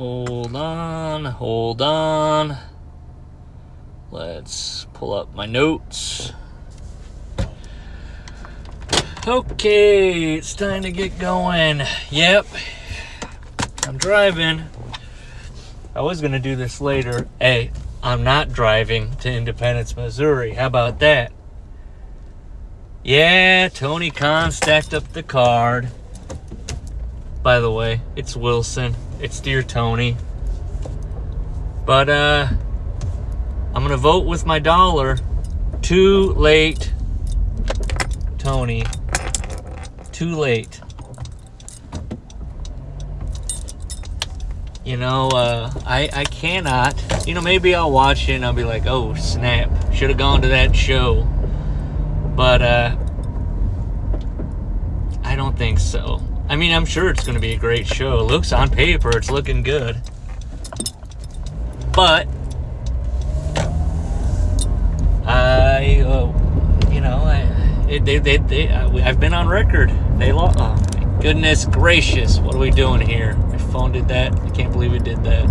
Hold on, hold on. Let's pull up my notes. Okay, it's time to get going. Yep, I'm driving. I was gonna do this later. Hey, I'm not driving to Independence, Missouri. How about that? Yeah, Tony Khan stacked up the card. By the way, it's Wilson. It's dear Tony. But uh I'm gonna vote with my dollar. Too late, Tony. Too late. You know, uh, I I cannot. You know, maybe I'll watch it and I'll be like, oh snap, should have gone to that show. But uh, I don't think so. I mean, I'm sure it's going to be a great show. It looks on paper, it's looking good. But I, uh, you know, I, it, they, they, they, I've been on record. They lost. Oh, goodness gracious! What are we doing here? My phone did that. I can't believe it did that.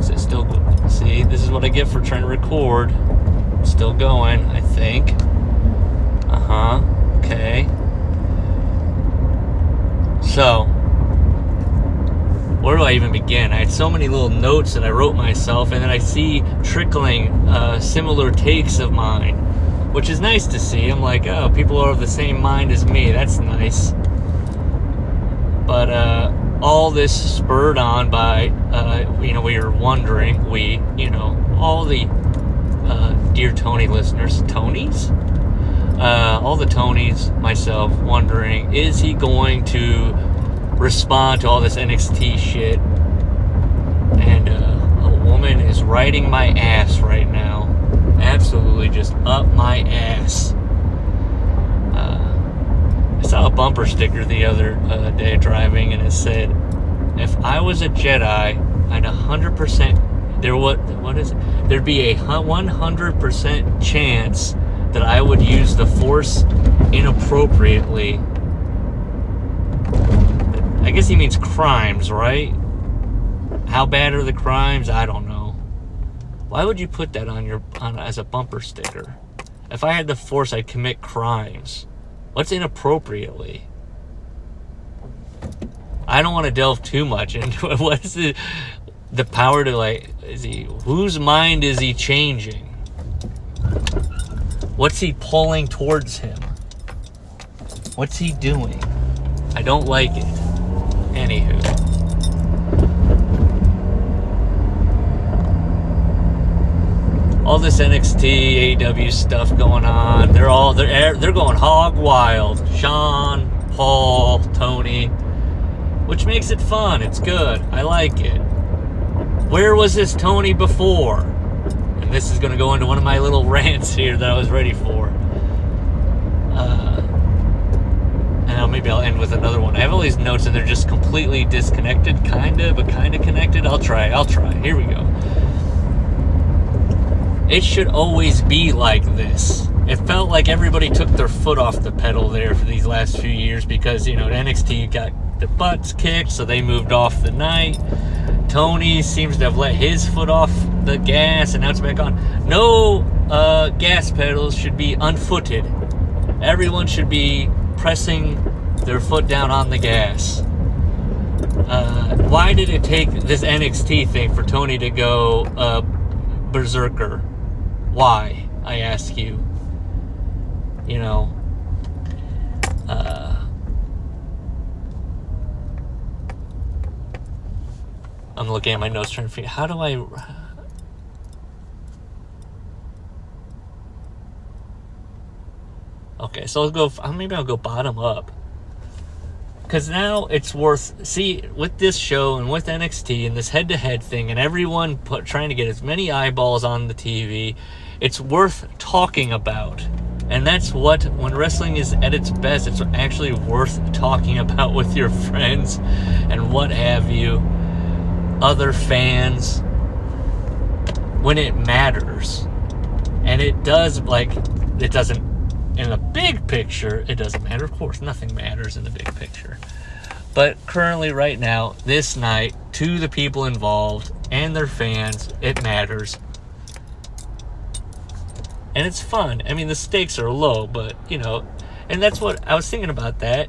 Is it still? Good? See, this is what I get for trying to record. Still going, I think. Uh huh. Okay. So, where do I even begin? I had so many little notes that I wrote myself, and then I see trickling uh, similar takes of mine, which is nice to see. I'm like, oh, people are of the same mind as me. That's nice. But uh, all this spurred on by, uh, you know, we were wondering, we, you know, all the uh, dear Tony listeners, Tonys? Uh, all the Tonys, myself, wondering, is he going to respond to all this NXT shit? And uh, a woman is riding my ass right now. Absolutely just up my ass. Uh, I saw a bumper sticker the other uh, day driving, and it said, "If I was a Jedi, I'd 100% there what what is it? There'd be a 100% chance that I would use the Force inappropriately." I guess he means crimes, right? How bad are the crimes? I don't know. Why would you put that on your on as a bumper sticker? If I had the force, I'd commit crimes. What's inappropriately? I don't want to delve too much into it. What is the the power to like? Is he whose mind is he changing? What's he pulling towards him? What's he doing? I don't like it. Anywho. all this NXT, AEW stuff going on. They're all they're they're going hog wild. Shawn, Paul, Tony, which makes it fun. It's good. I like it. Where was this Tony before? This is going to go into one of my little rants here that I was ready for. Uh, and maybe I'll end with another one. I have all these notes and they're just completely disconnected, kind of, but kind of connected. I'll try. I'll try. Here we go it should always be like this. It felt like everybody took their foot off the pedal there for these last few years because, you know, NXT got the butts kicked, so they moved off the night. Tony seems to have let his foot off the gas, and now it's back on. No uh, gas pedals should be unfooted. Everyone should be pressing their foot down on the gas. Uh, why did it take this NXT thing for Tony to go uh, berserker? Why? I ask you. You know, uh, I'm looking at my notes trying to figure how do I. Okay, so I'll go. Uh, maybe I'll go bottom up. Because now it's worth see with this show and with NXT and this head-to-head thing and everyone put, trying to get as many eyeballs on the TV, it's worth talking about. And that's what when wrestling is at its best, it's actually worth talking about with your friends and what have you, other fans, when it matters. And it does like it doesn't in the big picture, it doesn't matter. Of course, nothing matters in the big picture. But currently, right now, this night, to the people involved and their fans, it matters. And it's fun. I mean, the stakes are low, but, you know, and that's what I was thinking about that.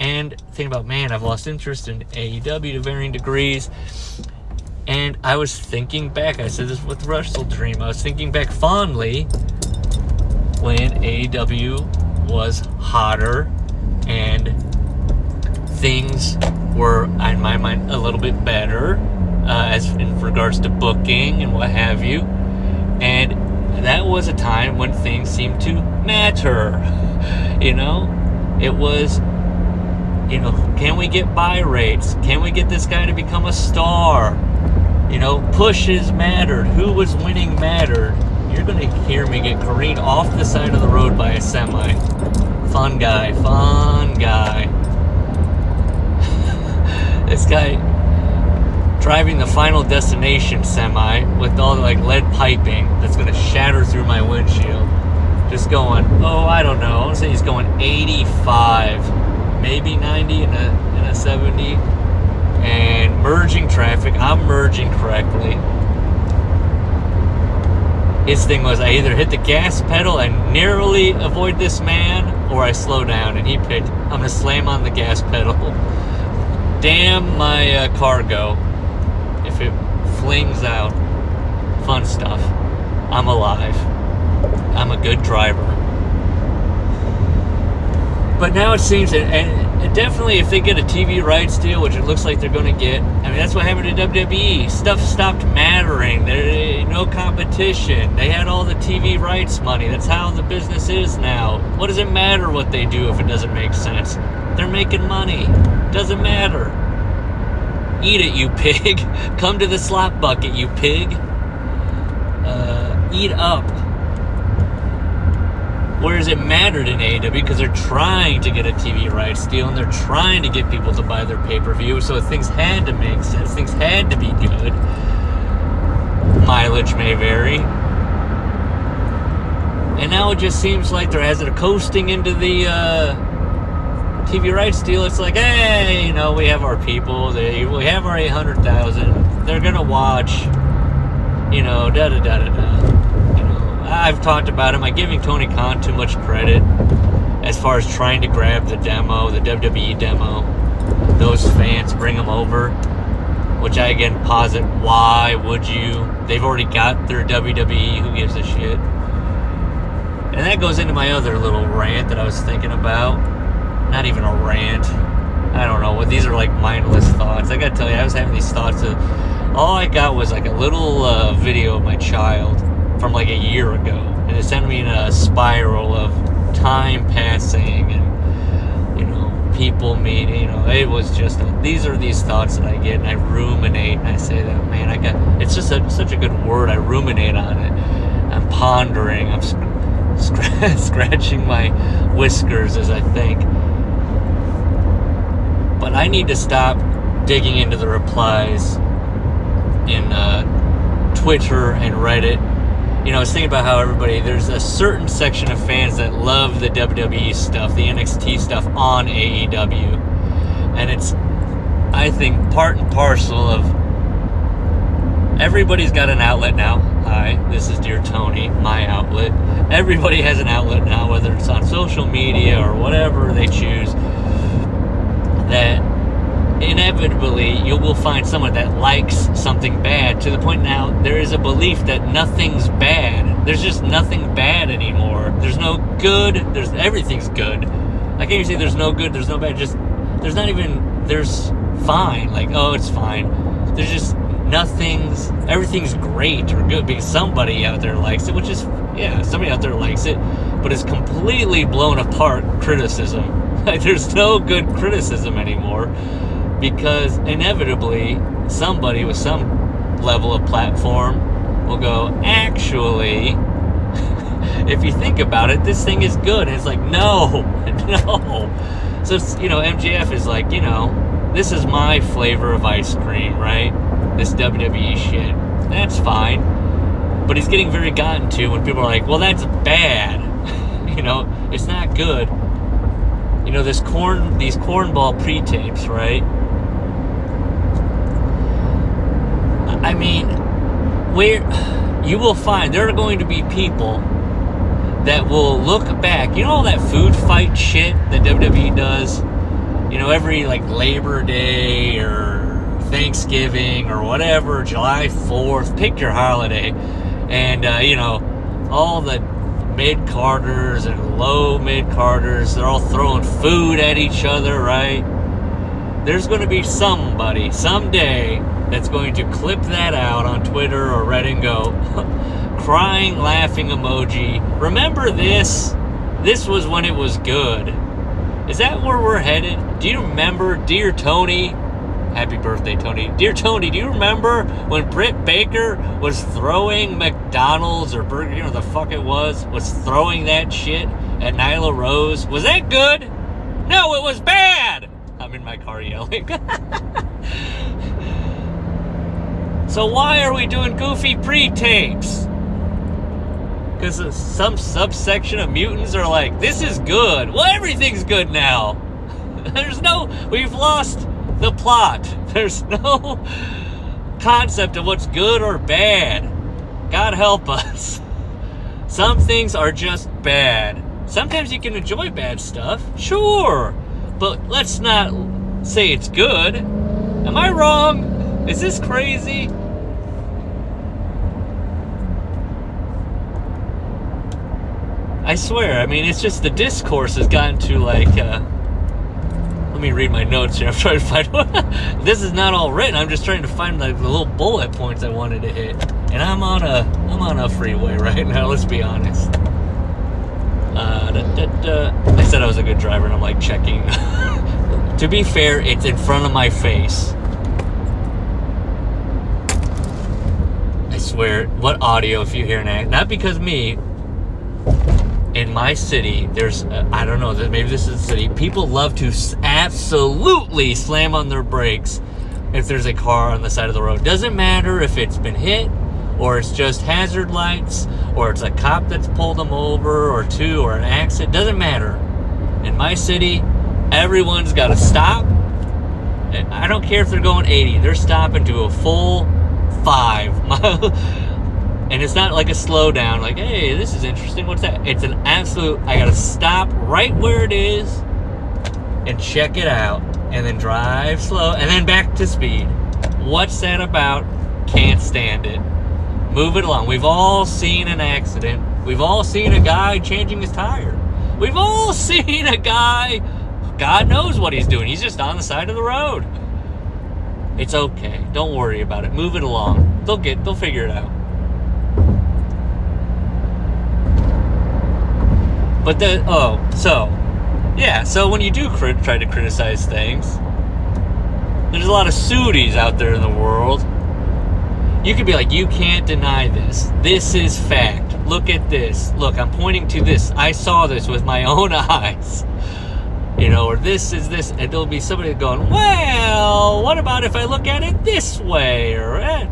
And thinking about, man, I've lost interest in AEW to varying degrees. And I was thinking back, I said this with Wrestle Dream, I was thinking back fondly when AEW was hotter and things were, in my mind, a little bit better uh, as in regards to booking and what have you. And that was a time when things seemed to matter. You know, it was, you know, can we get buy rates? Can we get this guy to become a star? You know, pushes mattered. Who was winning mattered. You're to hear me get careened off the side of the road by a semi. Fun guy, fun guy. this guy driving the final destination semi with all the like lead piping that's to shatter through my windshield. Just going, oh, I don't know. I want to say he's going 85, maybe 90 in a, in a 70. And merging traffic. I'm merging correctly. His thing was I either hit the gas pedal and narrowly avoid this man, or I slow down. And he picked, I'm to slam on the gas pedal. Damn my uh, cargo if it flings out. Fun stuff. I'm alive. I'm a good driver. But now it seems that, and definitely if they get a TV rights deal, which it looks like they're going to get, I mean, that's what happened to WWE. Stuff stopped mattering. There, no competition. They had all the TV rights money. That's how the business is now. What does it matter what they do if it doesn't make sense? They're making money. Doesn't matter. Eat it, you pig. Come to the slop bucket, you pig. Uh, eat up. Whereas it mattered in AEW because they're trying to get a TV rights deal and they're trying to get people to buy their pay per view. So things had to make sense. Things had to be good. Mileage may vary. And now it just seems like they're as they're coasting into the uh, TV rights deal. It's like, hey, you know, we have our people. They, we have our 800,000. They're going to watch, you know, da da da da da. You know, I've talked about him. I'm giving Tony Khan too much credit as far as trying to grab the demo, the WWE demo. Those fans bring them over, which I again posit. Why would you? They've already got their WWE. Who gives a shit? And that goes into my other little rant that I was thinking about. Not even a rant. I don't know. These are like mindless thoughts. I gotta tell you, I was having these thoughts. Of, all I got was like a little uh, video of my child from like a year ago, and it sent me in a spiral of time passing and people meeting. You know, it was just a, these are these thoughts that I get, and I ruminate, and I say that man, I got it's just a, such a good word. I ruminate on it. I'm pondering. I'm sc- scratching my whiskers as I think. But I need to stop digging into the replies in uh, Twitter and Reddit you know, I was thinking about how everybody, there's a certain section of fans that love the WWE stuff, the NXT stuff on AEW. And it's, I think, part and parcel of everybody's got an outlet now. Hi, this is Dear Tony, my outlet. Everybody has an outlet now, whether it's on social media or whatever they choose, that inevitably you will find someone that likes something bad to the point now there is a belief that nothing's bad. There's just nothing bad anymore. There's no good. There's everything's good. I can't even say there's no good. There's no bad. Just there's not even there's fine. Like oh, it's fine. There's just nothing's everything's great or good because somebody out there likes it, which is yeah, somebody out there likes it, but it's completely blown apart criticism. Like there's no good criticism anymore because inevitably somebody with some level of platform will go, actually, if you think about it, this thing is good. And it's like, no, no. So, you know, MJF is like, you know, this is my flavor of ice cream, right? This WWE shit. That's fine. But he's getting very gotten to when people are like, well, that's bad. you know, it's not good you know, this corn, these cornball pre-tapes, right? I mean, where you will find there are going to be people that will look back. You know all that food fight shit that WWE does? You know, every like Labor Day or Thanksgiving or whatever, July 4th, pick your holiday. And, uh, you know, all the mid carders and low mid carders, they're all throwing food at each other, right? There's going to be somebody someday that's going to clip that out on Twitter or Reddit and go, crying, laughing emoji. Remember this? This was when it was good. Is that where we're headed? Do you remember, dear Tony? Happy birthday, Tony. Dear Tony, do you remember when Britt Baker was throwing McDonald's or Burger, you know, the fuck it was, was throwing that shit at Nyla Rose? Was that good? No, it was bad! I'm in my car yelling. so why are we doing goofy pre-tapes? Because some subsection of mutants are like, this is good. Well, everything's good now. There's no, we've lost the plot. There's no concept of what's good or bad. God help us. Some things are just bad. Sometimes you can enjoy bad stuff, sure, but let's not say it's good. Am I wrong? Is this crazy? I swear, I mean, it's just the discourse has gotten to like, uh, let me read my notes here. I'm trying to find. this is not all written. I'm just trying to find like the little bullet points I wanted to hit. And I'm on a I'm on a freeway right now. Let's be honest. Uh, da, da, da. I said I was a good driver, and I'm like checking. to be fair, it's in front of my face. Swear, what audio if you hear an? Not because me, in my city, there's, uh, I don't know, maybe this is the city, people love to absolutely slam on their brakes if there's a car on the side of the road. Doesn't matter if it's been hit or it's just hazard lights or it's a cop that's pulled them over or two or an accident. Doesn't matter. In my city, everyone's got to stop. I don't care if they're going 80, they're stopping to a full five. And it's not like a slowdown, like, hey, this is interesting. What's that? It's an absolute, I gotta stop right where it is and check it out and then drive slow and then back to speed. What's that about? Can't stand it. Move it along. We've all seen an accident. We've all seen a guy changing his tire. We've all seen a guy, God knows what he's doing. He's just on the side of the road. It's okay. Don't worry about it. Move it along. They'll get, they'll figure it out. But the oh, so yeah, so when you do crit- try to criticize things, there's a lot of Sudis out there in the world. You could be like, you can't deny this. This is fact. Look at this. Look, I'm pointing to this. I saw this with my own eyes. You know, or this is this, and there'll be somebody going, well, what about if I look at it this way? Or eh.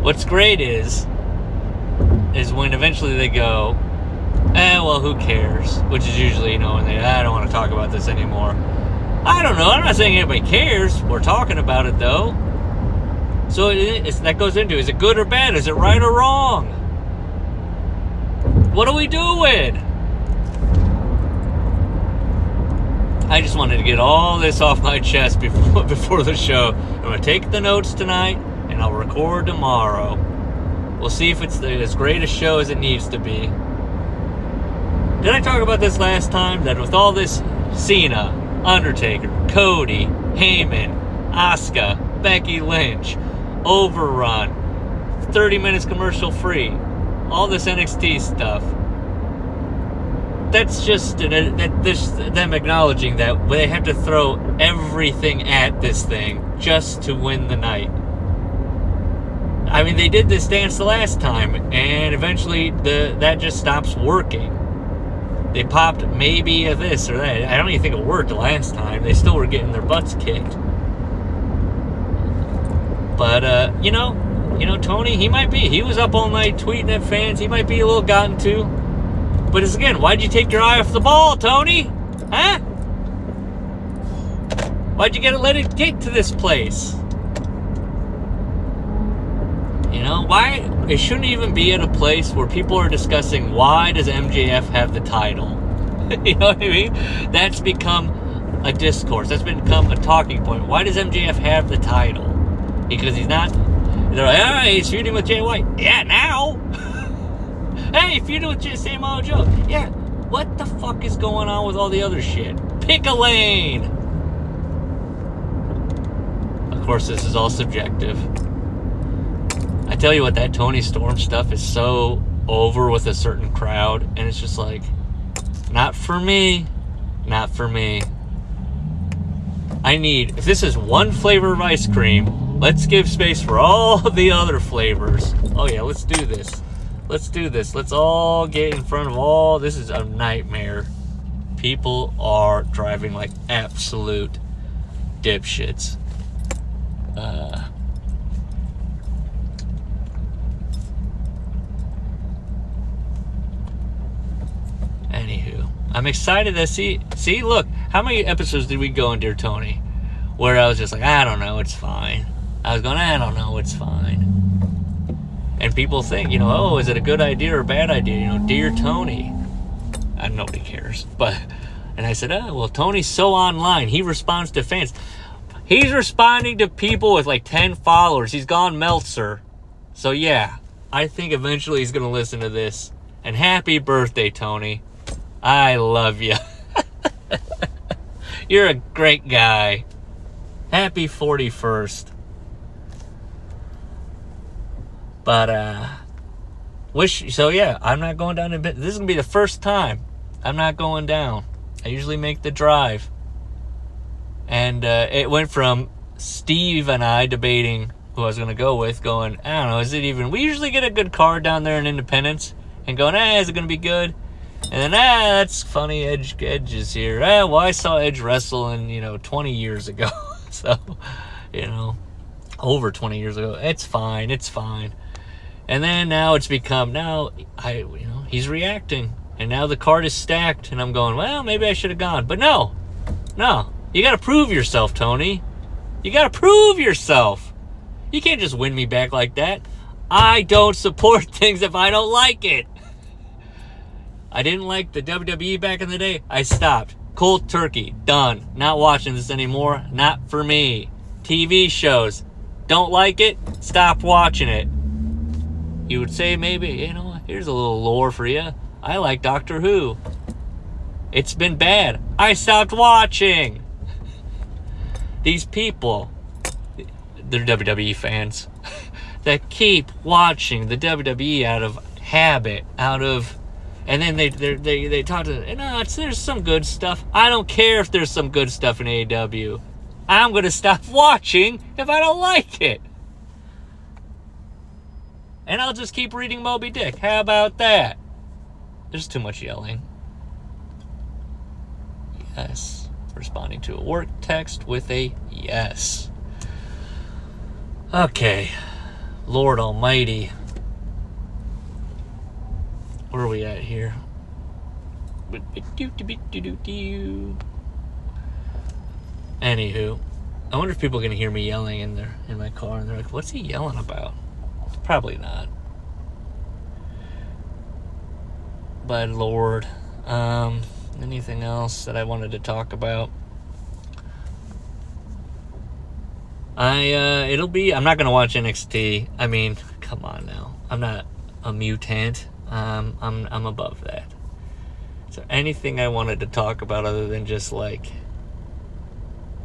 what's great is, is when eventually they go, eh, well, who cares? Which is usually, you know, when they, I don't want to talk about this anymore. I don't know. I'm not saying anybody cares. We're talking about it, though. So it, that goes into is it good or bad? Is it right or wrong? What are we doing? I just wanted to get all this off my chest before before the show. I'm gonna take the notes tonight, and I'll record tomorrow. We'll see if it's the, as great a show as it needs to be. Did I talk about this last time? That with all this Cena, Undertaker, Cody, Heyman, Asuka, Becky Lynch, Overrun, 30 minutes commercial free, all this NXT stuff. That's just that this them acknowledging that they have to throw everything at this thing just to win the night. I mean, they did this dance the last time, and eventually the that just stops working they popped maybe a this or that. I don't even think it worked last time. They still were getting their butts kicked. But uh, you know, you know, Tony, he might be. He was up all night tweeting at fans. He might be a little gotten to. But it's again, why'd you take your eye off the ball, Tony? Huh? Why'd you it let it get to this place? You know, why it shouldn't even be at a place where people are discussing why does MJF have the title? you know what I mean? That's become a discourse. That's become a talking point. Why does MJF have the title? Because he's not. They're like, all right, he's feuding with Jay White. Yeah, now. hey, feuding with Jay Samoa Joe. Yeah. What the fuck is going on with all the other shit? Pick a lane Of course, this is all subjective. I tell you what, that Toni Storm stuff is so over with a certain crowd, and it's just like, not for me, not for me. I need, if this is one flavor of ice cream, let's give space for all the other flavors. Oh, yeah, let's do this. Let's do this. Let's all get in front of all. This is a nightmare. People are driving like absolute dipshits. Uh, anywho, I'm excited to see. See, look, how many episodes did we go in, Dear Tony? Where I was just like, I don't know, it's fine. I was going, I don't know, it's fine. And people think, you know, oh, is it a good idea or a bad idea? You know, Dear Tony. And nobody cares. But, and I said, oh, well, Tony's so online. He responds to fans. He's responding to people with like 10 followers. He's gone Meltzer. So yeah, I think eventually he's going to listen to this. And happy birthday, Tony. I love you. You're a great guy. Happy 41st. But uh wish so yeah, I'm not going down to this is to be the first time I'm not going down. I usually make the drive. And uh, it went from Steve and I debating who I was to go with, going, I don't know, is it even. We usually get a good car down there in Independence, and going, ah, is it to be good? And then, ah, that's funny. Edge, Edge is here. Ah, well, I saw Edge wrestle in, you know, 20 years ago. so, you know, over 20 years ago. It's fine. It's fine. And then now it's become, now, I, you know, he's reacting. And now the card is stacked, and I'm going, well, maybe I should have gone. But no, no, you gotta prove yourself, Tony. You gotta prove yourself. You can't just win me back like that. I don't support things if I don't like it. I didn't like the WWE back in the day. I stopped. Cold turkey. Done. Not watching this anymore. Not for me. TV shows. Don't like it? Stop watching it. You would say maybe, you know, here's a little lore for you. I like Doctor Who. It's been bad. I stopped watching these people, they're WWE fans, that keep watching the WWE out of habit, out of, and then they they they talk to, no, it's, there's some good stuff. I don't care if there's some good stuff in AEW. I'm gonna stop watching if I don't like it. And I'll just keep reading Moby Dick. How about that? There's too much yelling. Yes responding to a work text with a yes. Okay, Lord Almighty. Where are we at here? Anywho, I wonder if people are gonna hear me yelling in there in my car, and they're like, "What's he yelling about?" Probably not. But Lord, um, anything else that I wanted to talk about? I uh it'll be I'm not gonna watch NXT. I mean, come on now. I'm not a mutant. Um I'm I'm above that. So anything I wanted to talk about other than just like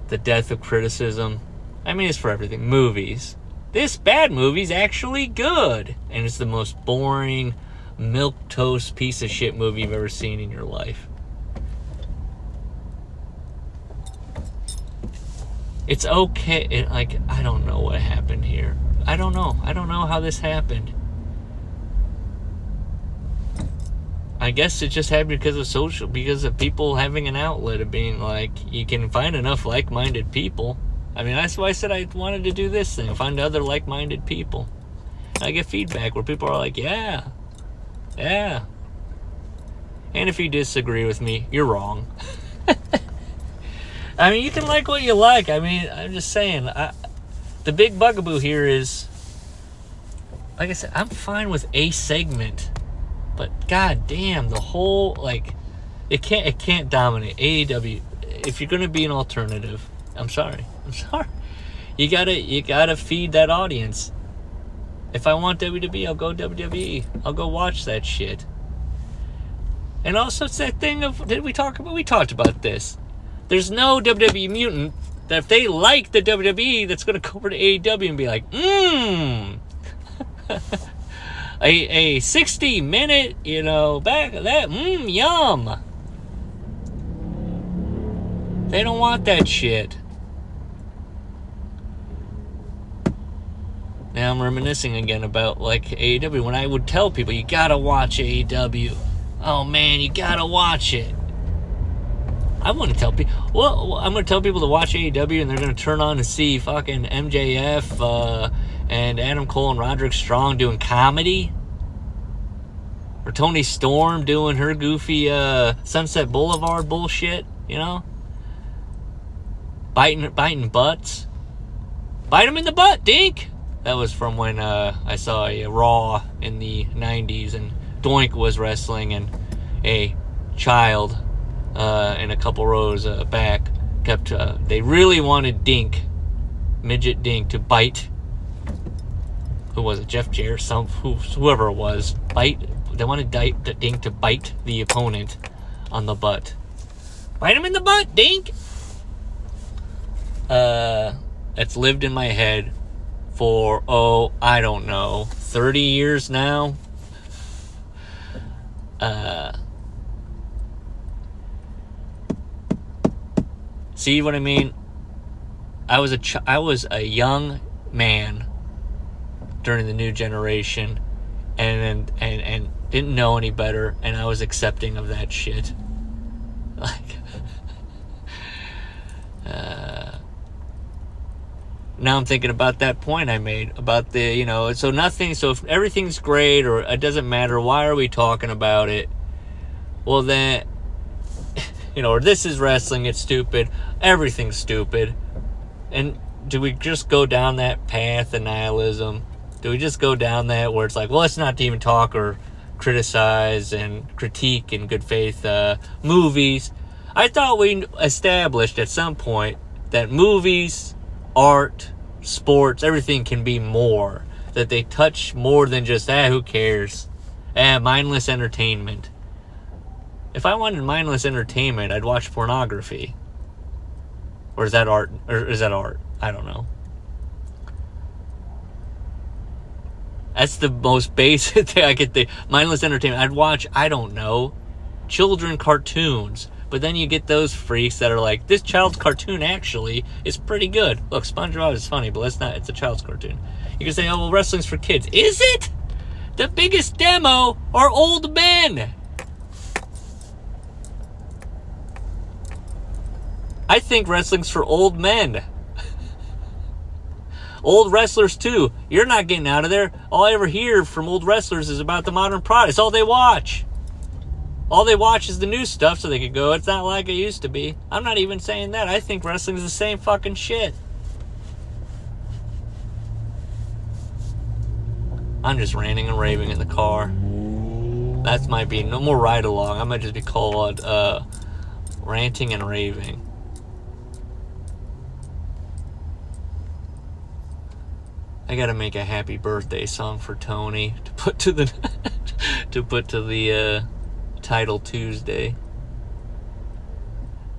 the death of criticism. I mean it's for everything. Movies. This bad movie's actually good. And it's the most boring milk toast piece of shit movie you've ever seen in your life. It's okay. It, like, I don't know what happened here. I don't know. I don't know how this happened. I guess it just happened because of social, because of people having an outlet of being like, you can find enough like minded people. I mean, that's why I said I wanted to do this thing, find other like minded people. I get feedback where people are like, yeah, yeah. And if you disagree with me, you're wrong. I mean, you can like what you like. I mean, I'm just saying. I, the big bugaboo here is, like I said, I'm fine with a segment, but god damn, the whole like, it can't it can't dominate AEW. If you're gonna be an alternative, I'm sorry. I'm sorry. You gotta you gotta feed that audience. If I want WWE, I'll go WWE. I'll go watch that shit. And also, it's that thing of did we talk about? We talked about this. There's no WWE mutant that if they like the WWE, that's to go over to AEW and be like, mmm. a, a 60 minute, you know, back of that, mmm, yum. They don't want that shit. Now I'm reminiscing again about like AEW when I would tell people you gotta watch AEW. Oh man, you gotta watch it. I wouldn't tell people. Well, I'm gonna tell people to watch AEW and they're gonna turn on and see fucking MJF uh, and Adam Cole and Roderick Strong doing comedy, or Toni Storm doing her goofy uh, Sunset Boulevard bullshit. You know, biting biting butts. Bite them in the butt, Dink. That was from when uh, I saw a Raw in the 90s and Doink was wrestling and a child uh, in a couple rows uh, back kept, uh, they really wanted Dink, Midget Dink, to bite. Who was it? Jeff Jarrett? Some, who, whoever it was. Bite. They wanted Dink to bite the opponent on the butt. Bite him in the butt, Dink! Uh, it's lived in my head for, oh, I don't know, 30 years now. Uh, see what I mean? I was a ch- I was a young man during the new generation, and and and didn't know any better, and I was accepting of that shit. Like, uh, now I'm thinking about that point I made about the, you know, so nothing, so if everything's great or it doesn't matter, why are we talking about it? Well, then, you know, or this is wrestling, it's stupid, everything's stupid. And do we just go down that path of nihilism? Do we just go down that where it's like, well, let's not even talk or criticize and critique in good faith uh, movies? I thought we established at some point that movies art, sports, everything can be more. That they touch more than just, ah, who cares? Ah, mindless entertainment. If I wanted mindless entertainment, I'd watch pornography. Or is that art? Or is that art? I don't know. That's the most basic thing I could think. Mindless entertainment. I'd watch, I don't know, children cartoons but then you get those freaks that are like, this child's cartoon actually is pretty good. Look, SpongeBob is funny, but it's not. It's a child's cartoon. You can say, oh, well, wrestling's for kids. Is it? The biggest demo are old men. I think wrestling's for old men. old wrestlers too. You're not getting out of there. All I ever hear from old wrestlers is about the modern product. It's all they watch. All they watch is the new stuff so they could go, it's not like it used to be. I'm not even saying that. I think wrestling's the same fucking shit. I'm just ranting and raving in the car. That might be no more ride along. I might just be called uh, ranting and raving. I gotta make a happy birthday song for Tony to put to the to put to the uh, title Tuesday.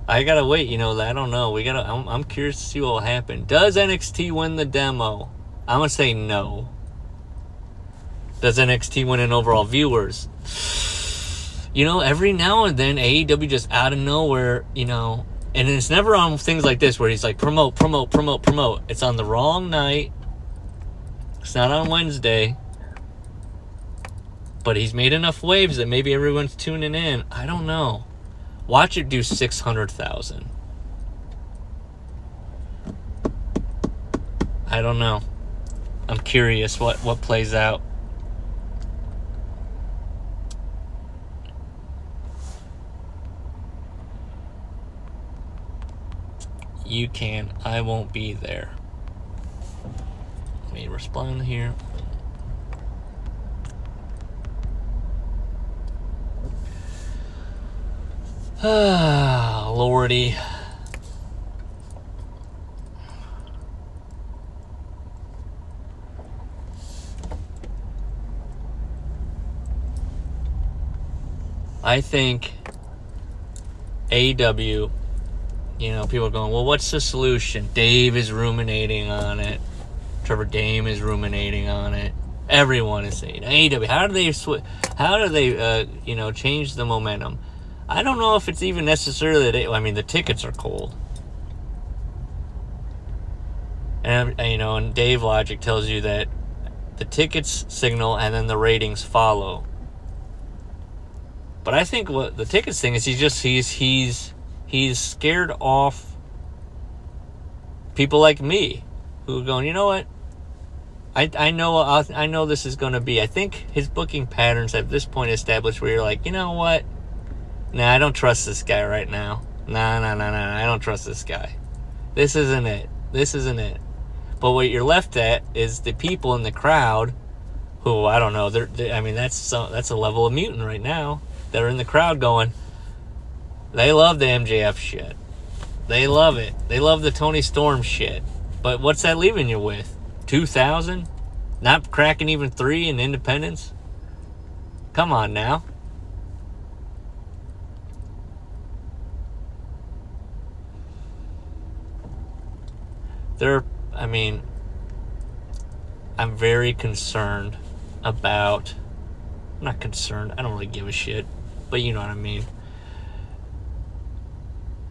I gotta wait, you know. I don't know. We gotta. I'm, I'm curious to see what will happen. Does NXT win the demo? I'm gonna say no. Does NXT win in overall viewers? You know, every now and then AEW just out of nowhere, you know, and it's never on things like this where he's like promote, promote, promote, promote. It's on the wrong night. It's not on Wednesday but he's made enough waves that maybe everyone's tuning in. I don't know. Watch it do 600,000. I don't know. I'm curious what what plays out. you can. I won't be there. Let me respond here. Lordy. I think AEW, you know, people are going, well, what's the solution? Dave is ruminating on it. Trevor Dame is ruminating on it. Everyone is saying AEW. How do they sw- How do they, uh, you know, change the momentum? I don't know if it's even necessarily that. I mean, the tickets are cold, and uh, you know, and Dave Logic tells you that the tickets signal and then the ratings follow. But I think what the tickets thing is, he's just he's he's he's scared off people like me who are going. You know what? I I know I know this is going to be. I think his booking patterns at this point established where you're like, you know what? Nah, I don't trust this guy right now. Nah, nah, nah, nah. I don't trust this guy. This isn't it. This isn't it. But what you're left at is the people in the crowd who I don't know. They're, they, I mean, that's so, that's a level of mutant right now that are in the crowd going, they love the MJF shit. They love it. They love the Toni Storm shit. But what's that leaving you with? 2,000? Not cracking even three in independence? Come on now. There, I mean, I'm very concerned about. I'm not concerned. I don't really give a shit but you know what I mean.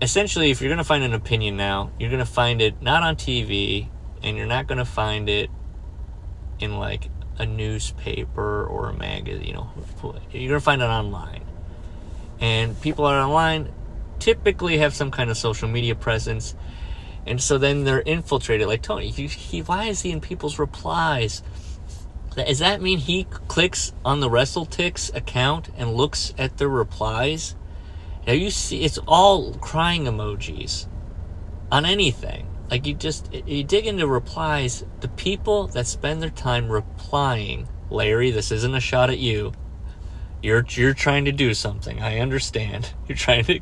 Essentially, if you're going to find an opinion now, you're going to find it not on TV, and you're not going to find it in like a newspaper or a magazine. You know, you're going to find it online. And people are online typically have some kind of social media presence. And so then they're infiltrated. Like Tony, he, he, why is he in people's replies? Does that mean he clicks on the WrestleTix account and looks at the replies? Now you see, it's all crying emojis on anything. Like you just you dig into replies. The people that spend their time replying, Larry, this isn't a shot at you. You're you're trying to do something. I understand. You're trying to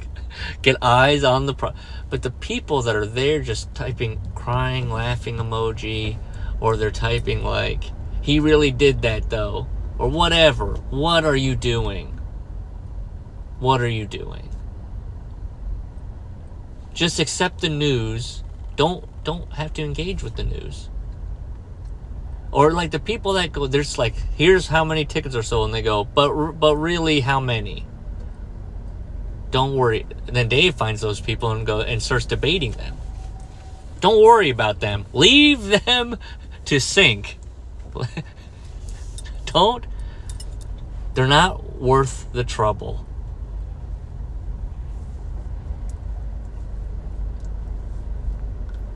get eyes on the pro. But the people that are there just typing crying, laughing emoji, or they're typing like he really did that though. Or whatever. What are you doing? What are you doing? Just accept the news. Don't don't have to engage with the news. Or like the people that go, there's like, here's how many tickets are sold, and they go, but but really, how many? Don't worry. And then Dave finds those people and go and starts debating them. Don't worry about them. Leave them to sink. Don't. They're not worth the trouble.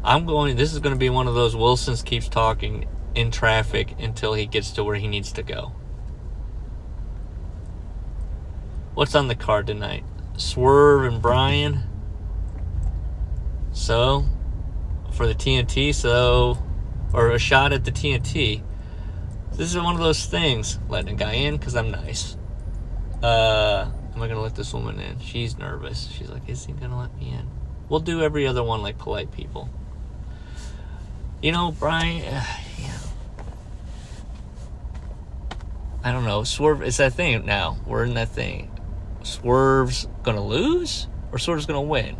I'm going. This is going to be one of those Wilson's keeps talking in traffic until he gets to where he needs to go. What's on the card tonight? Swerve and Brian. So, for the TNT, so, or a shot at the TNT. This is one of those things. Letting a guy in because I'm nice. Uh, am I gonna let this woman in? She's nervous. She's like, is he gonna let me in? We'll do every other one like polite people. You know, Brian, Uh, yeah. I don't know. Swerve. It's that thing now. We're in that thing. Swerve's gonna lose, or Swerve's gonna win.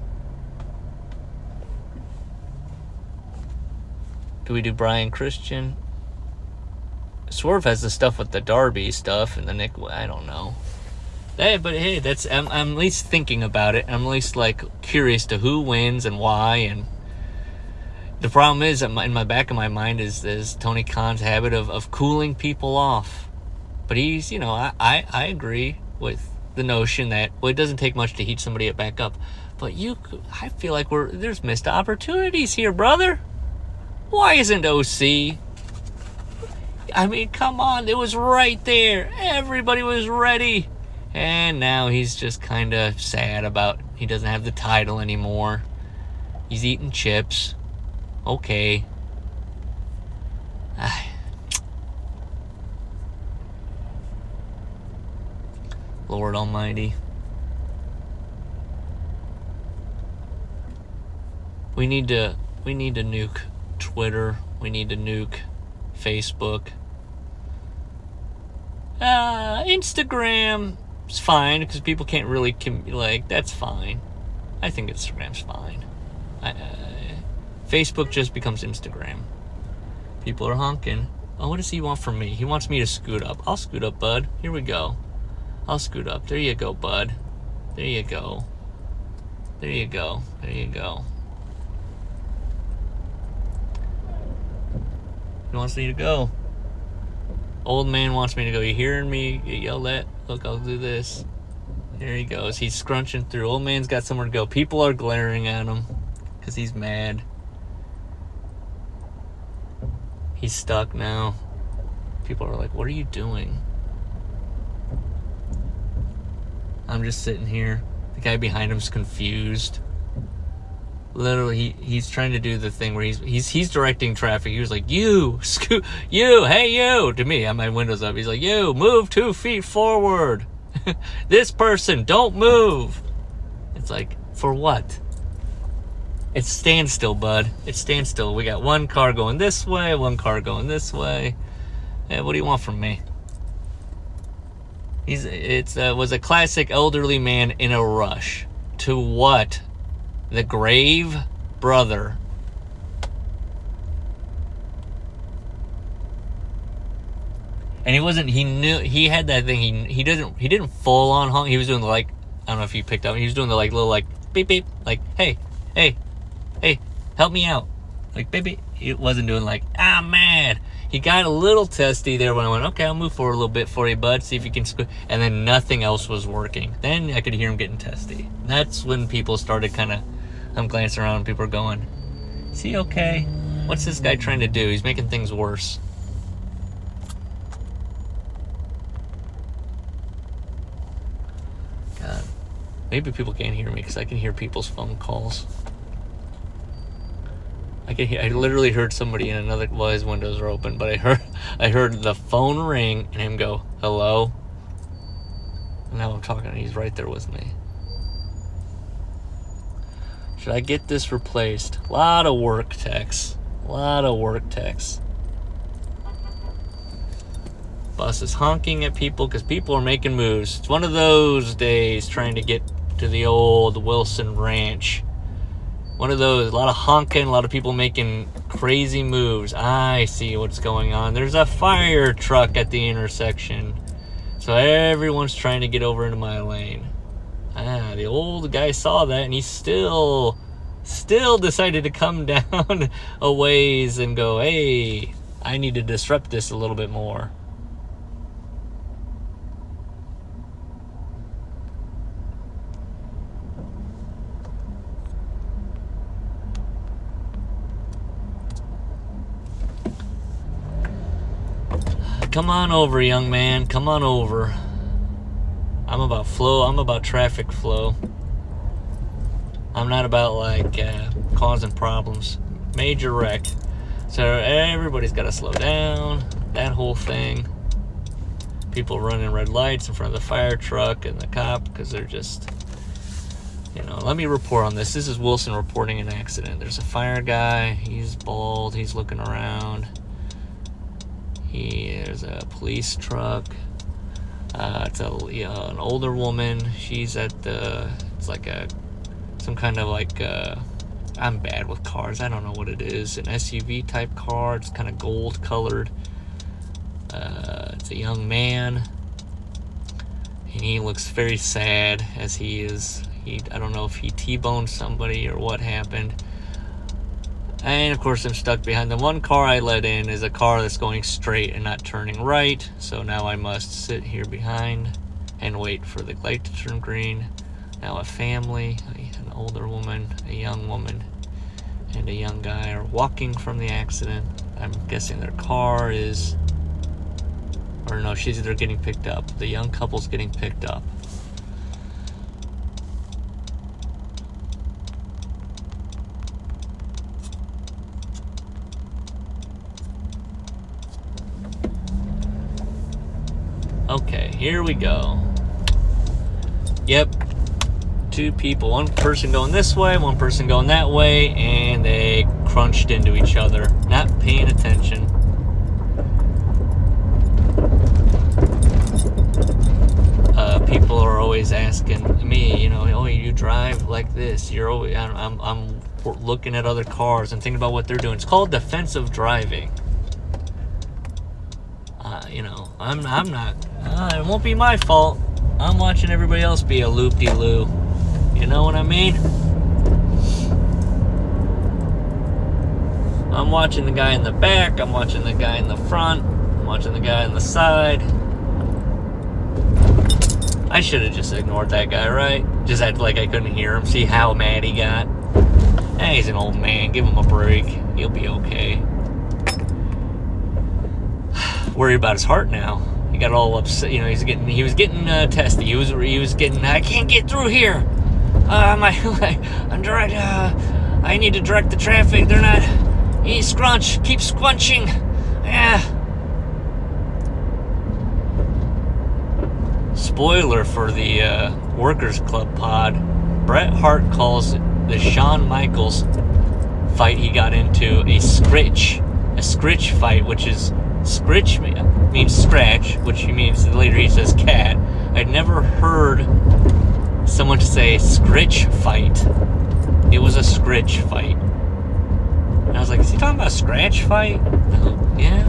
Do we do Brian Christian? Swerve has the stuff with the Darby stuff and the Nick. I don't know. Hey, but hey, that's I'm, I'm at least thinking about it. I'm at least like curious to who wins and why. And the problem is, in my back of my mind is is Tony Khan's habit of, of cooling people off. But he's, you know, I, I, I agree with the notion that well, it doesn't take much to heat somebody up back up. But you, I feel like we're there's missed opportunities here, brother. Why isn't OC I mean, come on, it was right there. Everybody was ready. And now he's just kind of sad about he doesn't have the title anymore. He's eating chips. Okay. Ah, Lord Almighty. We need to we need to nuke Twitter. We need to nuke Facebook. Uh, Instagram is fine because people can't really com- like. That's fine. I think Instagram's fine. I, uh, Facebook just becomes Instagram. People are honking. Oh, what does he want from me? He wants me to scoot up. I'll scoot up, bud. Here we go. I'll scoot up. There you go, bud. There you go. There you go. There you go. He wants me to go. Old man wants me to go. You hearing me? You yell that? Look, I'll do this. There he goes. He's scrunching through. Old man's got somewhere to go. People are glaring at him because he's mad. He's stuck now. People are like, What are you doing? I'm just sitting here. The guy behind him's confused literally he, he's trying to do the thing where he's he's he's directing traffic. He was like, "You, scoot, you, hey you," to me. I my windows up. He's like, "You, move two feet forward. this person, don't move." It's like, for what? It's standstill, bud. It's standstill. We got one car going this way, one car going this way. Hey, what do you want from me? He's it's uh, was a classic elderly man in a rush. To what? the grave brother. And he wasn't he knew he had that thing he he doesn't he didn't full on honk. He was doing the like i don't know if you picked up he was doing the like little like beep beep like hey hey hey help me out. Like baby he wasn't doing like ah mad he got a little testy there when I went, okay, I'll move forward a little bit for you, bud. See if you can. Squ-. And then nothing else was working. Then I could hear him getting testy. That's when people started kind of I'm glancing around people are going, Is he okay? What's this guy trying to do? He's making things worse. God. Maybe people can't hear me because I can hear people's phone calls. I can hear, I literally heard somebody in another well his windows are open, but I heard I heard the phone ring and him go, Hello? And now I'm talking and he's right there with me. Should I get this replaced? A lot of work text. A lot of work text. Bus is honking at people because people are making moves. It's one of those days trying to get to the old Wilson Ranch. One of those, a lot of honking, a lot of people making crazy moves. I see what's going on. There's a fire truck at the intersection. So everyone's trying to get over into my lane. Ah, the old guy saw that and he still, still decided to come down a ways and go, hey, I need to disrupt this a little bit more. Come on over, young man. Come on over. I'm about flow. I'm about traffic flow. I'm not about like uh, causing problems. Major wreck. So everybody's got to slow down. That whole thing. People running red lights in front of the fire truck and the cop because they're just, you know. Let me report on this. This is Wilson reporting an accident. There's a fire guy. He's bald. He's looking around. He, there's a police truck. Uh, it's a know, an older woman. She's at the. It's like a some kind of like. Uh, I'm bad with cars. I don't know what it is. An SUV type car. It's kind of gold colored. Uh, it's a young man, and he looks very sad as he is. He I don't know if he T-boned somebody or what happened. And of course, I'm stuck behind the one car I let in is a car that's going straight and not turning right. So now I must sit here behind and wait for the light to turn green. Now a family, an older woman, a young woman, and a young guy are walking from the accident. I'm guessing their car is, or no, she's either getting picked up. The young couple's getting picked up. Okay, here we go. Yep. Two people, one person going this way, one person going that way, and they crunched into each other, not paying attention. Uh, people are always asking me, you know, oh, you drive like this. You're always, I'm, I'm, looking at other cars and thinking about what they're doing. It's called defensive driving. Uh, you know, I'm, I'm not, uh, it won't be my fault. I'm watching everybody else be a loop-de-loo. You know what I mean? I'm watching the guy in the back, I'm watching the guy in the front, I'm watching the guy on the side. I should have just ignored that guy, right? Just act like I couldn't hear him, see how mad he got. Hey, he's an old man, give him a break. He'll be okay. Worry about his heart now. He got all upset, you know, he's getting, he was getting uh, testy. He was, he was getting, I can't get through here. Uh, my, I'm direct, uh, I need to direct the traffic. They're not, he scrunch, keep scrunching. Yeah. Spoiler for the uh, Workers Club pod. Bret Hart calls the Shawn Michaels fight he got into a scritch. A scritch fight, which is scritch man means scratch, which he means later he says cat. I'd never heard someone say scritch fight. It was a scritch fight. And I was like, is he talking about a scratch fight? yeah.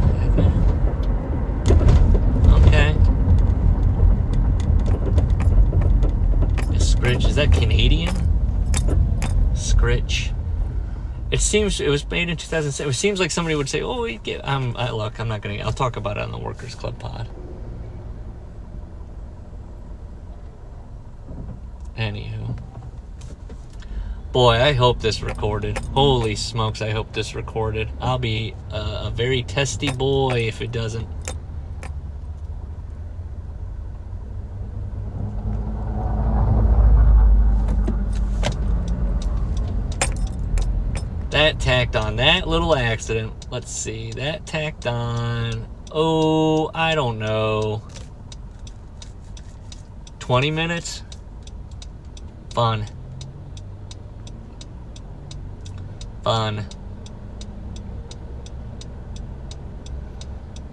Okay. Scritch, is that Canadian? Scritch. It seems it was made in 2007. It seems like somebody would say, "Oh, we get." I'm I, look. I'm not gonna. I'll talk about it on the Workers Club pod. Anywho, boy, I hope this recorded. Holy smokes, I hope this recorded. I'll be uh, a very testy boy if it doesn't. That tacked on that little accident. Let's see. That tacked on. Oh, I don't know. 20 minutes? Fun. Fun.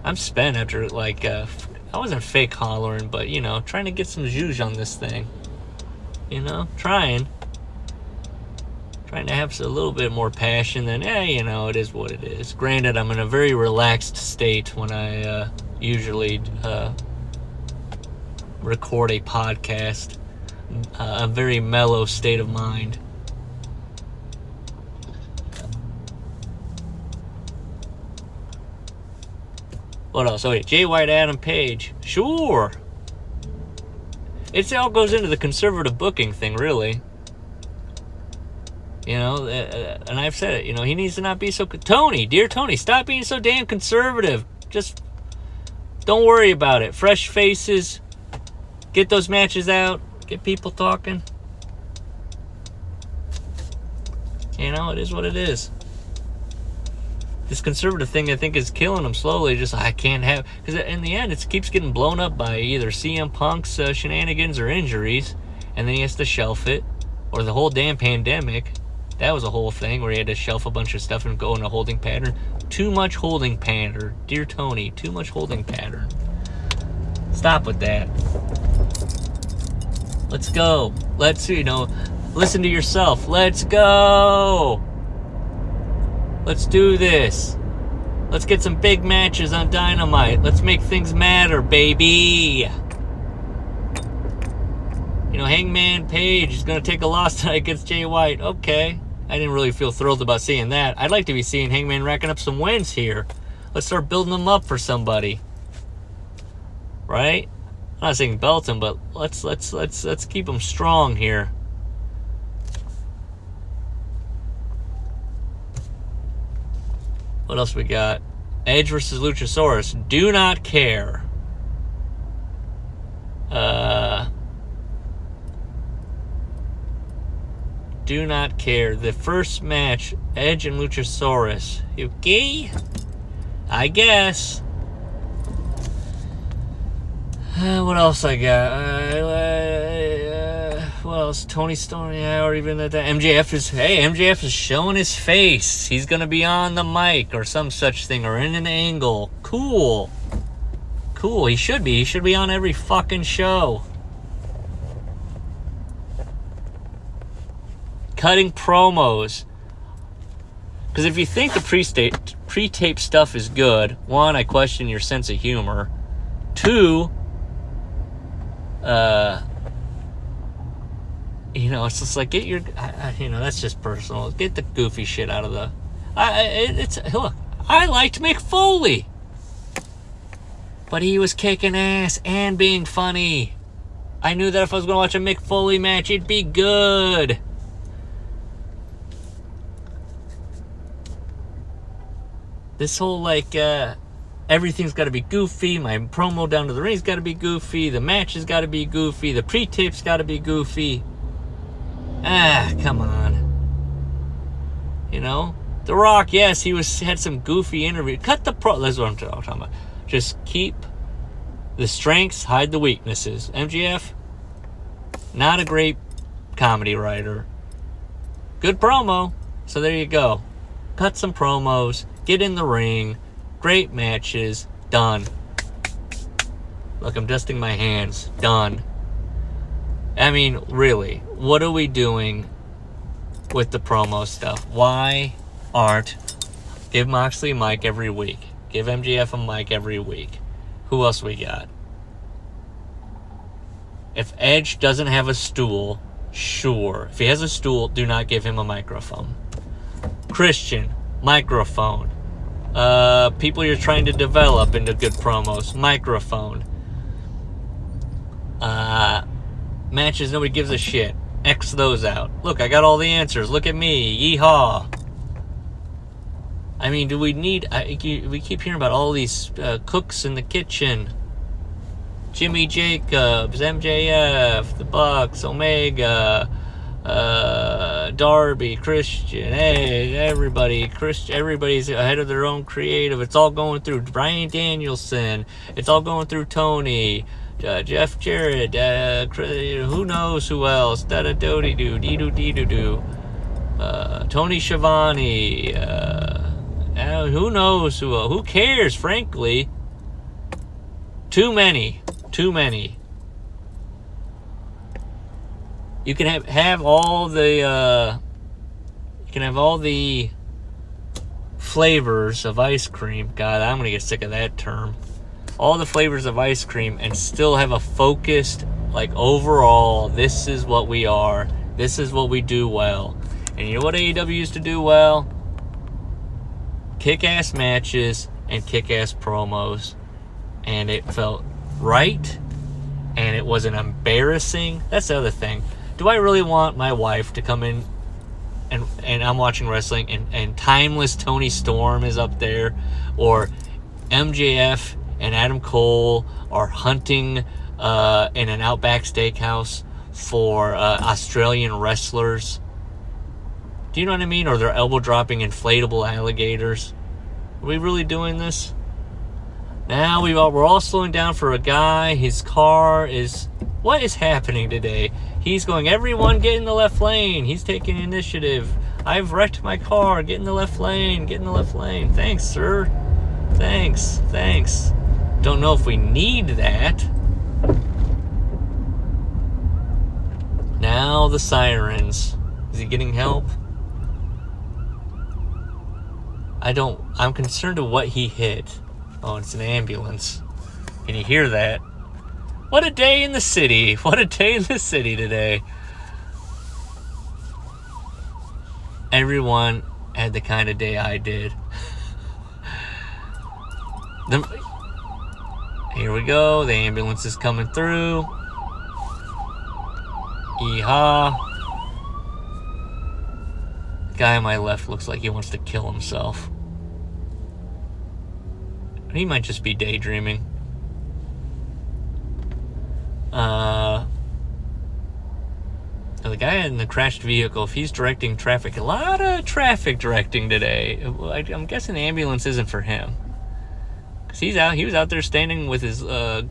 I'm spent after, like, uh, I wasn't fake hollering, but, you know, trying to get some zhuzh on this thing. You know, trying trying to have a little bit more passion than, hey, you know, it is what it is. Granted, I'm in a very relaxed state when I uh, usually uh, record a podcast. Uh, a very mellow state of mind. What else? Oh, wait, Jay White, Adam Page. Sure. It all goes into the conservative booking thing, really. You know, uh, uh, and I've said it, you know, he needs to not be so. Tony, dear Tony, stop being so damn conservative. Just don't worry about it. Fresh faces, get those matches out, get people talking. You know, it is what it is. This conservative thing, I think, is killing him slowly. Just, I can't have. Because in the end, it keeps getting blown up by either CM Punk's uh, shenanigans or injuries, and then he has to shelf it, or the whole damn pandemic that was a whole thing where he had to shelf a bunch of stuff and go in a holding pattern. Too much holding pattern. Dear Tony, too much holding pattern. Stop with that. Let's go. Let's, you know, listen to yourself. Let's go. Let's do this. Let's get some big matches on Dynamite. Let's make things matter, baby. You know, Hangman Page is going to take a loss tonight against Jay White. Okay. I didn't really feel thrilled about seeing that. I'd like to be seeing Hangman racking up some wins here. Let's start building them up for somebody. Right? I'm not saying belt him, but let's let's let's let's keep them strong here. What else we got? Edge versus Luchasaurus. Do not care. Uh do not care. The first match, Edge and Luchasaurus. Okay? I guess. Uh, what else I got? Uh, uh, what else? Toni Storm, yeah, or even that MJF is. Hey, MJF is showing his face. He's gonna be on the mic or some such thing, or in an angle. Cool, cool. He should be. He should be on every fucking show. Cutting promos. Because if you think the pre-tape pre-tape stuff is good, one, I question your sense of humor. Two, uh, you know, it's just like get your, you know, that's just personal. Get the goofy shit out of the. I, it, it's look, I liked Mick Foley, but he was kicking ass and being funny. I knew that if I was going to watch a Mick Foley match, it'd be good. This whole like uh, everything's got to be goofy. My promo down to the ring's got to be goofy. The match has got to be goofy. The pre-tape's got to be goofy. Ah, come on. You know, The Rock. Yes, he was had some goofy interview. Cut the pro. That's what I'm talking about. Just keep the strengths, hide the weaknesses. MJF, not a great comedy writer. Good promo. So there you go. Cut some promos. Get in the ring Great matches. Done. Look, I'm dusting my hands. Done. I mean, really, what are we doing with the promo stuff? Why aren't give Moxley a mic every week? Give MJF a mic every week. Who else we got? If Edge doesn't have a stool, sure. If he has a stool, do not give him a microphone. Christian, microphone uh, people you're trying to develop into good promos, microphone, uh, matches nobody gives a shit. X those out. Look, I got all the answers. Look at me. Yeehaw. I mean, do we need. I, we keep hearing about all these uh, cooks in the kitchen. Jimmy Jacobs, MJF, the Bucks, Omega, uh, Darby, Christian, hey, everybody, Christian, everybody's ahead of their own creative. It's all going through Bryan Danielson. It's all going through Tony, uh, Jeff Jarrett, uh, who knows who else? Da da do dee doo, dee doo dee doo doo. Uh, Tony Schiavone. Uh, uh, who knows who? who cares? Frankly, too many, too many you can have have all the uh, you can have all the flavors of ice cream. God, I'm gonna get sick of that term. All the flavors of ice cream and still have a focused, like overall, this is what we are. This is what we do well. And you know what AEW used to do well? Kick ass matches and kick ass promos. And it felt right and it wasn't embarrassing. That's the other thing do I really want my wife to come in and and I'm watching wrestling and, and timeless Toni Storm is up there or MJF and Adam Cole are hunting uh, in an Outback Steakhouse for uh, Australian wrestlers. Do you know what I mean? Or they're elbow dropping inflatable alligators. Are we really doing this? Now we all, we're all slowing down for a guy. His car is. What is happening today? He's going, everyone get in the left lane. He's taking initiative. I've wrecked my car. Get in the left lane. Get in the left lane. Thanks, sir. Thanks. Thanks. Don't know if we need that. Now the sirens. Is he getting help? I don't. I'm concerned of what he hit. Oh, it's an ambulance. Can you hear that? What a day in the city. What a day in the city today. Everyone had the kind of day I did. the, here we go. The ambulance is coming through. Yeehaw. Guy on my left looks like he wants to kill himself. He might just be daydreaming. Uh, the guy in the crashed vehicle, if he's directing traffic, a lot of traffic directing today. I'm guessing the ambulance isn't for him. Cause he's out. He was out there standing with his uh,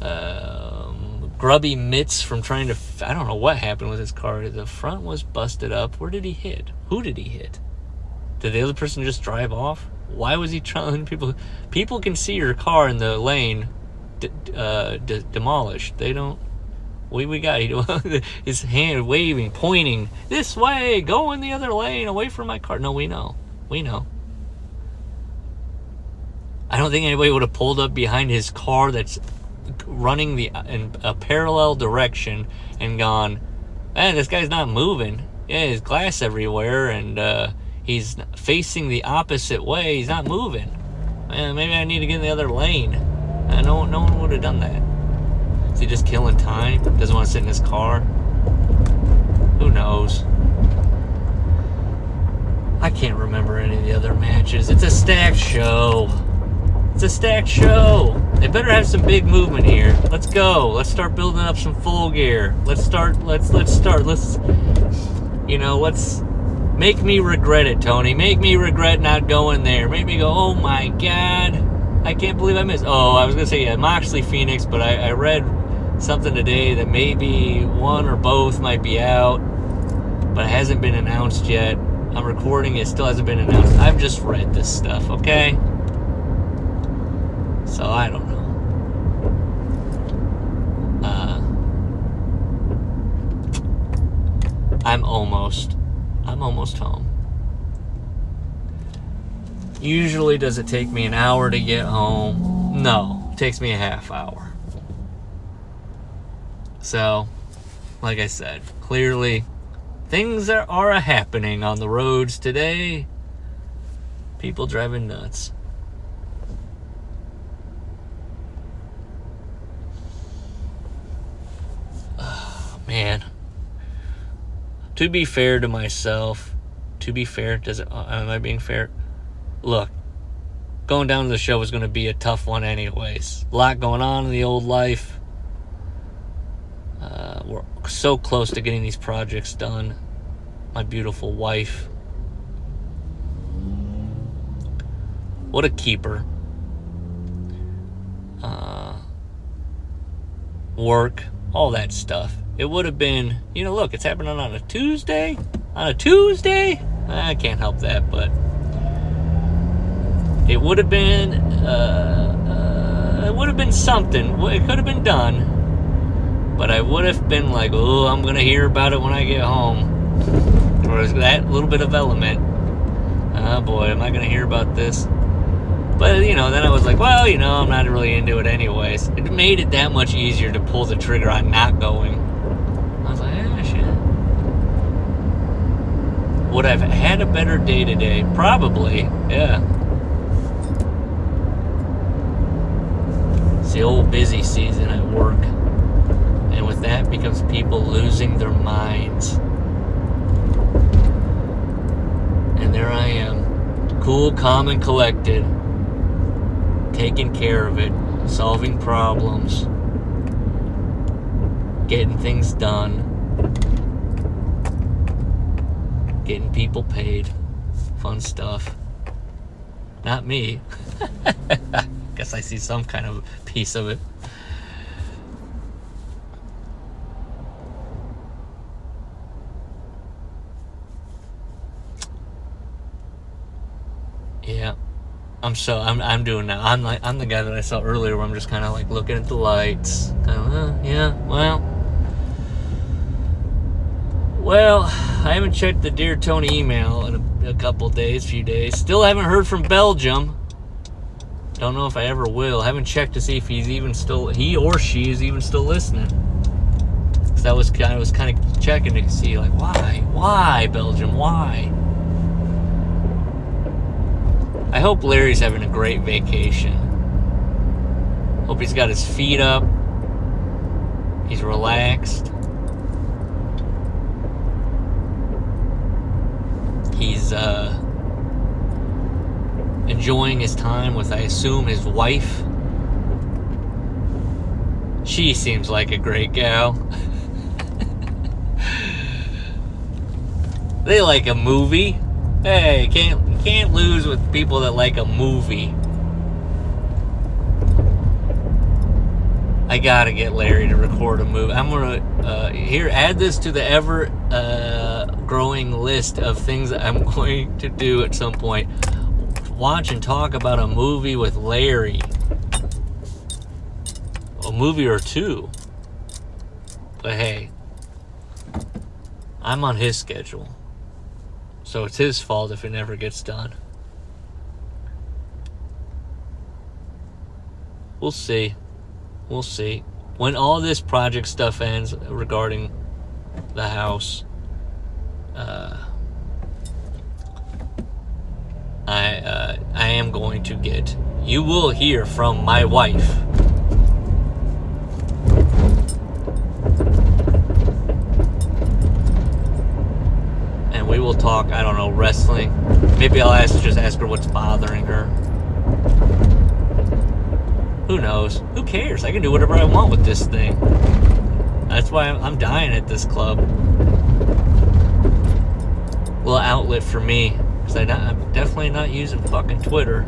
um, grubby mitts from trying to. I don't know what happened with his car. The front was busted up. Where did he hit? Who did he hit? Did the other person just drive off? Why was he trying people? People can see your car in the lane uh, demolished. They don't. We we got his hand waving, pointing this way, go in the other lane, away from my car. No, we know, we know. I don't think anybody would have pulled up behind his car that's running the in a parallel direction and gone, man, this guy's not moving. Yeah, his glass everywhere, and uh, he's facing the opposite way. He's not moving. Man, maybe I need to get in the other lane. And no, no one would have done that. Is he just killing time? Doesn't want to sit in his car? Who knows? I can't remember any of the other matches. It's a stacked show. It's a stacked show. They better have some big movement here. Let's go. Let's start building up some full gear. Let's start. Let's let's start. Let's you know. Let's make me regret it, Tony. Make me regret not going there. Make me go. Oh my god. I can't believe I missed. Oh, I was gonna say yeah, Moxley Fenix, but I, I read something today that maybe one or both might be out, but it hasn't been announced yet. I'm recording it, still hasn't been announced. I've just read this stuff, okay? So I don't know. Uh, I'm almost, I'm almost home. Usually, does it take me an hour to get home? No, it takes me a half hour. So, like I said, clearly things are, are happening on the roads today. People driving nuts. man. To be fair to myself, to be fair, does it, am I being fair? Look, going down to the show is going to be a tough one, anyways. A lot going on in the old life. Uh, we're so close to getting these projects done. My beautiful wife. What a keeper. Uh, work, all that stuff. It would have been, you know, look, it's happening on a Tuesday. On a Tuesday? I can't help that, but it would have been, uh, uh, it would have been something. It could have been done, but I would have been like, oh, I'm gonna hear about it when I get home. Or that little bit of element. Oh boy, am I gonna hear about this? But you know, then I was like, well, you know, I'm not really into it anyways. It made it that much easier to pull the trigger on not going. I was like, eh, shit. Would I've had a better day today? Probably, yeah. It's the old busy season at work. And with that becomes people losing their minds. And there I am, cool, calm, and collected, taking care of it, solving problems, getting things done, getting people paid, fun stuff. Not me. Guess I see some kind of piece of it. Yeah. I'm so I'm I'm doing that. I'm like I'm the guy that I saw earlier where I'm just kind of like looking at the lights. Kind of uh, yeah. Well. Well, I haven't checked the Dear Tony email in a, a couple days, few days. Still haven't heard from Belgium. Don't know if I ever will. Haven't checked to see if he's even still he or she is even still listening. So that was kind of was kind of checking to see like why why Belgium why. I hope Larry's having a great vacation. Hope he's got his feet up. He's relaxed. He's uh, enjoying his time with, I assume, his wife. She seems like a great gal. they like a movie. Hey, can't can't lose with people that like a movie. I gotta get Larry to record a movie. I'm gonna uh, here add this to the ever uh, growing list of things I'm going to do at some point. Watch and talk about a movie with Larry, a movie or two. But hey, I'm on his schedule, so it's his fault if it never gets done. We'll see we'll see. When all this project stuff ends regarding the house, uh, I uh, I am going to get. You will hear from my wife. And we will talk, I don't know, wrestling. Maybe I'll ask just ask her what's bothering her. Who knows? Who cares? I can do whatever I want with this thing. That's why I'm dying at this club. Little outlet for me. Because I'm definitely not using fucking Twitter.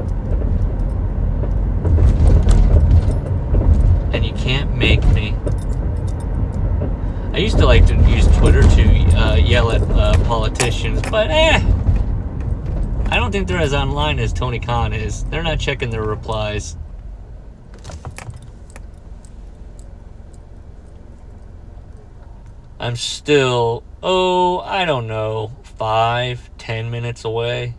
And you can't make me. I used to like to use Twitter to uh, yell at uh, politicians, but eh. I don't think they're as online as Tony Khan is. They're not checking their replies. I'm still, oh, I don't know, five, ten minutes away.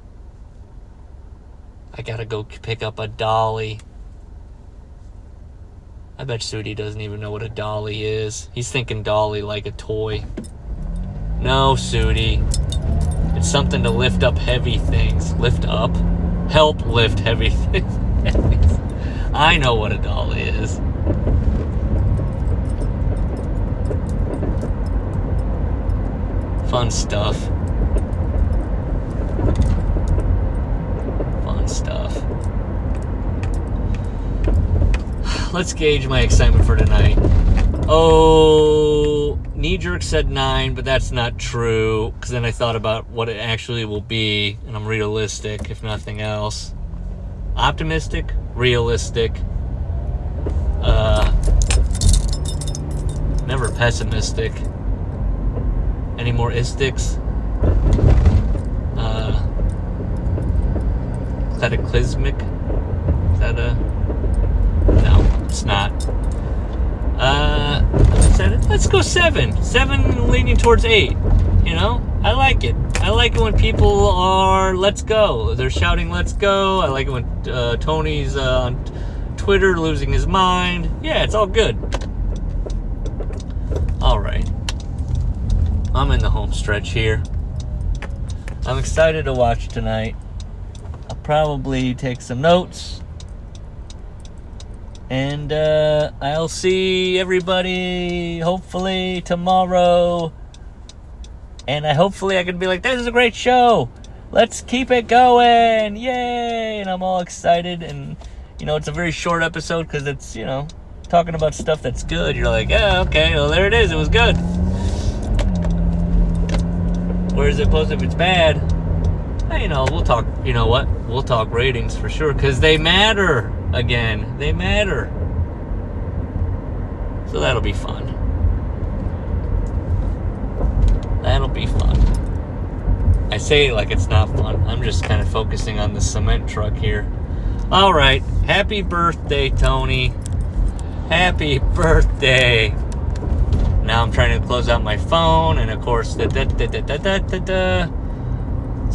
I gotta go pick up a dolly. I bet Sudi doesn't even know what a dolly is. He's thinking dolly like a toy. No, Sudi. It's something to lift up heavy things. Lift up? Help lift heavy things. I know what a dolly is. fun stuff. Fun stuff. Let's gauge my excitement for tonight. Oh, knee jerk said nine, but that's not true. Because then I thought about what it actually will be, and I'm realistic, if nothing else. Optimistic, realistic, uh, never pessimistic. Any more istics? Uh, cataclysmic? Is that a. No, it's not. Uh, let's go seven. Seven leaning towards eight. You know, I like it. I like it when people are let's go. They're shouting let's go. I like it when uh, Tony's uh, on Twitter losing his mind. Yeah, it's all good. All right. I'm in the home stretch here. I'm excited to watch tonight. Probably take some notes. And uh, I'll see everybody hopefully tomorrow. And I hopefully I can be like, this is a great show. Let's keep it going. Yay. And I'm all excited. And, you know, it's a very short episode because it's, you know, talking about stuff that's good. You're like, yeah, okay, well, there it is. It was good. Whereas opposed if it's bad, you know, we'll talk, you know what? We'll talk ratings for sure because they matter again. They matter. So that'll be fun. That'll be fun. I say it like it's not fun. I'm just kind of focusing on the cement truck here. All right. Happy birthday, Tony. Happy birthday. Now I'm trying to close out my phone, and of course, da da da da da da da. da.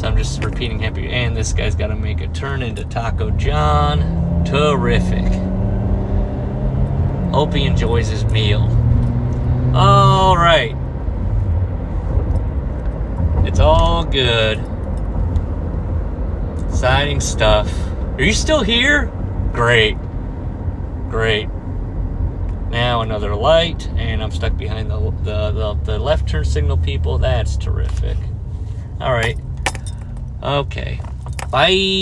So I'm just repeating happy. And this guy's got to make a turn into Taco John. Terrific. Hope he enjoys his meal. All right. It's all good. Exciting stuff. Are you still here? Great. Great. Now another light, and I'm stuck behind the, the, the, the left turn signal people. That's terrific. All right. Okay. Bye.